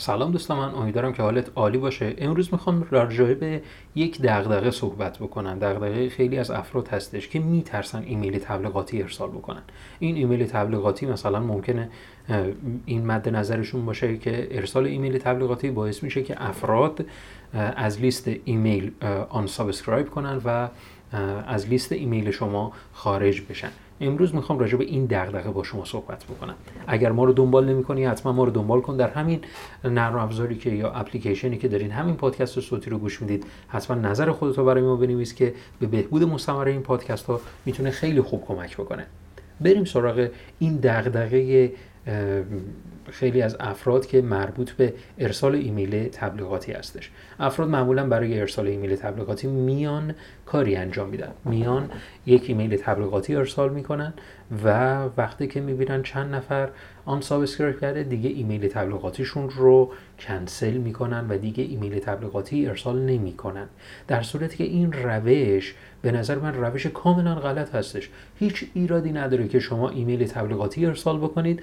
سلام دوستان من امیدوارم که حالت عالی باشه. امروز می‌خوام راجع به یک دغدغه صحبت بکنم. دغدغه خیلی از افراد هستش که میترسن ایمیل تبلیغاتی ارسال بکنن. این ایمیل تبلیغاتی مثلا ممکنه این مد نظرشون باشه که ارسال ایمیل تبلیغاتی باعث میشه که افراد از لیست ایمیل unsubscribe کنن و از لیست ایمیل شما خارج بشن. امروز می‌خوام راجع به این دغدغه با شما صحبت بکنم. اگر ما رو دنبال نمی‌کنی حتما ما رو دنبال کن. در همین نرم افزاری که یا اپلیکیشنی که دارین همین پادکست صوتی رو گوش می‌دید حتما نظر خودت رو برای ما بنویس که به بهبود مستمر این پادکست ها می‌تونه خیلی خوب کمک بکنه. بریم سراغ این دغدغه خیلی از افراد که مربوط به ارسال ایمیل تبلیغاتی هستش. افراد معمولا برای ارسال ایمیل تبلیغاتی میان کاری انجام میدن. میان یک ایمیل تبلیغاتی ارسال می‌کنن و وقتی که می‌بینن چند نفر unsubscribe کرده دیگه ایمیل تبلیغاتیشون رو کنسل می‌کنن و دیگه ایمیل تبلیغاتی ارسال نمی‌کنن. در صورتی که این روش به نظر من روش کاملا غلط هستش. هیچ ایرادی نداره که شما ایمیل تبلیغاتی ارسال بکنید.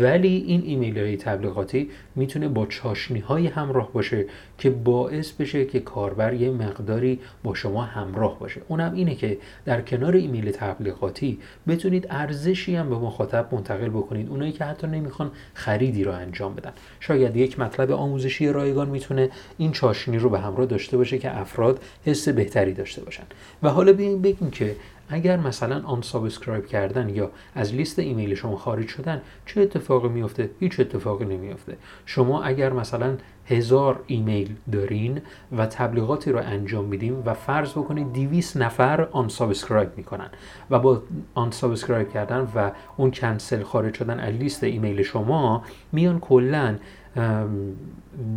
ولی این ایمیل های تبلیغاتی می‌تونه با چاشنی های همراه باشه که باعث بشه که کاربر یه مقداری با شما همراه باشه. اونم اینه که در کنار ایمیل تبلیغاتی بتونید ارزشی هم به مخاطب منتقل بکنید. اونایی که حتی نمی‌خوان خریدی رو انجام بدن. شاید یک مطلب آموزشی رایگان می‌تونه این چاشنی رو به همراه داشته باشه که افراد حس بهتری داشته باشن. و حالا بیاین بگیم که اگر مثلا unsubscribe کردن یا از لیست ایمیل شما خارج شدن چه اتفاقی میفته هیچ اتفاقی نمیفته شما اگر مثلا هزار ایمیل دارین و تبلیغاتی رو انجام میدیم و فرض بکنید 200 نفر unsubscribe می‌کنن و با unsubscribe کردن و اون کنسل خارج شدن از لیست ایمیل شما میان کلا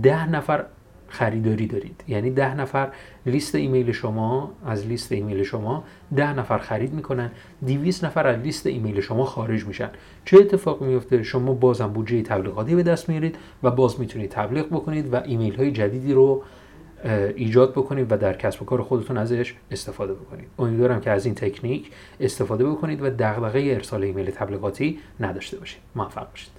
ده نفر خریداری دارید. یعنی ده نفر لیست ایمیل شما از لیست ایمیل شما ده نفر خرید می‌کنن 200 نفر از لیست ایمیل شما خارج میشن. چه اتفاق میفته شما بازم بودجه تبلیغاتی به دست میارید و باز می‌تونید تبلیغ بکنید و ایمیل های جدیدی رو ایجاد بکنید و در کسب و کار خودتون ازش استفاده بکنید. امیدوارم که از این تکنیک استفاده بکنید و دغدغه ارسال ایمیل تبلیغاتی نداشته باشید. موفق باشید.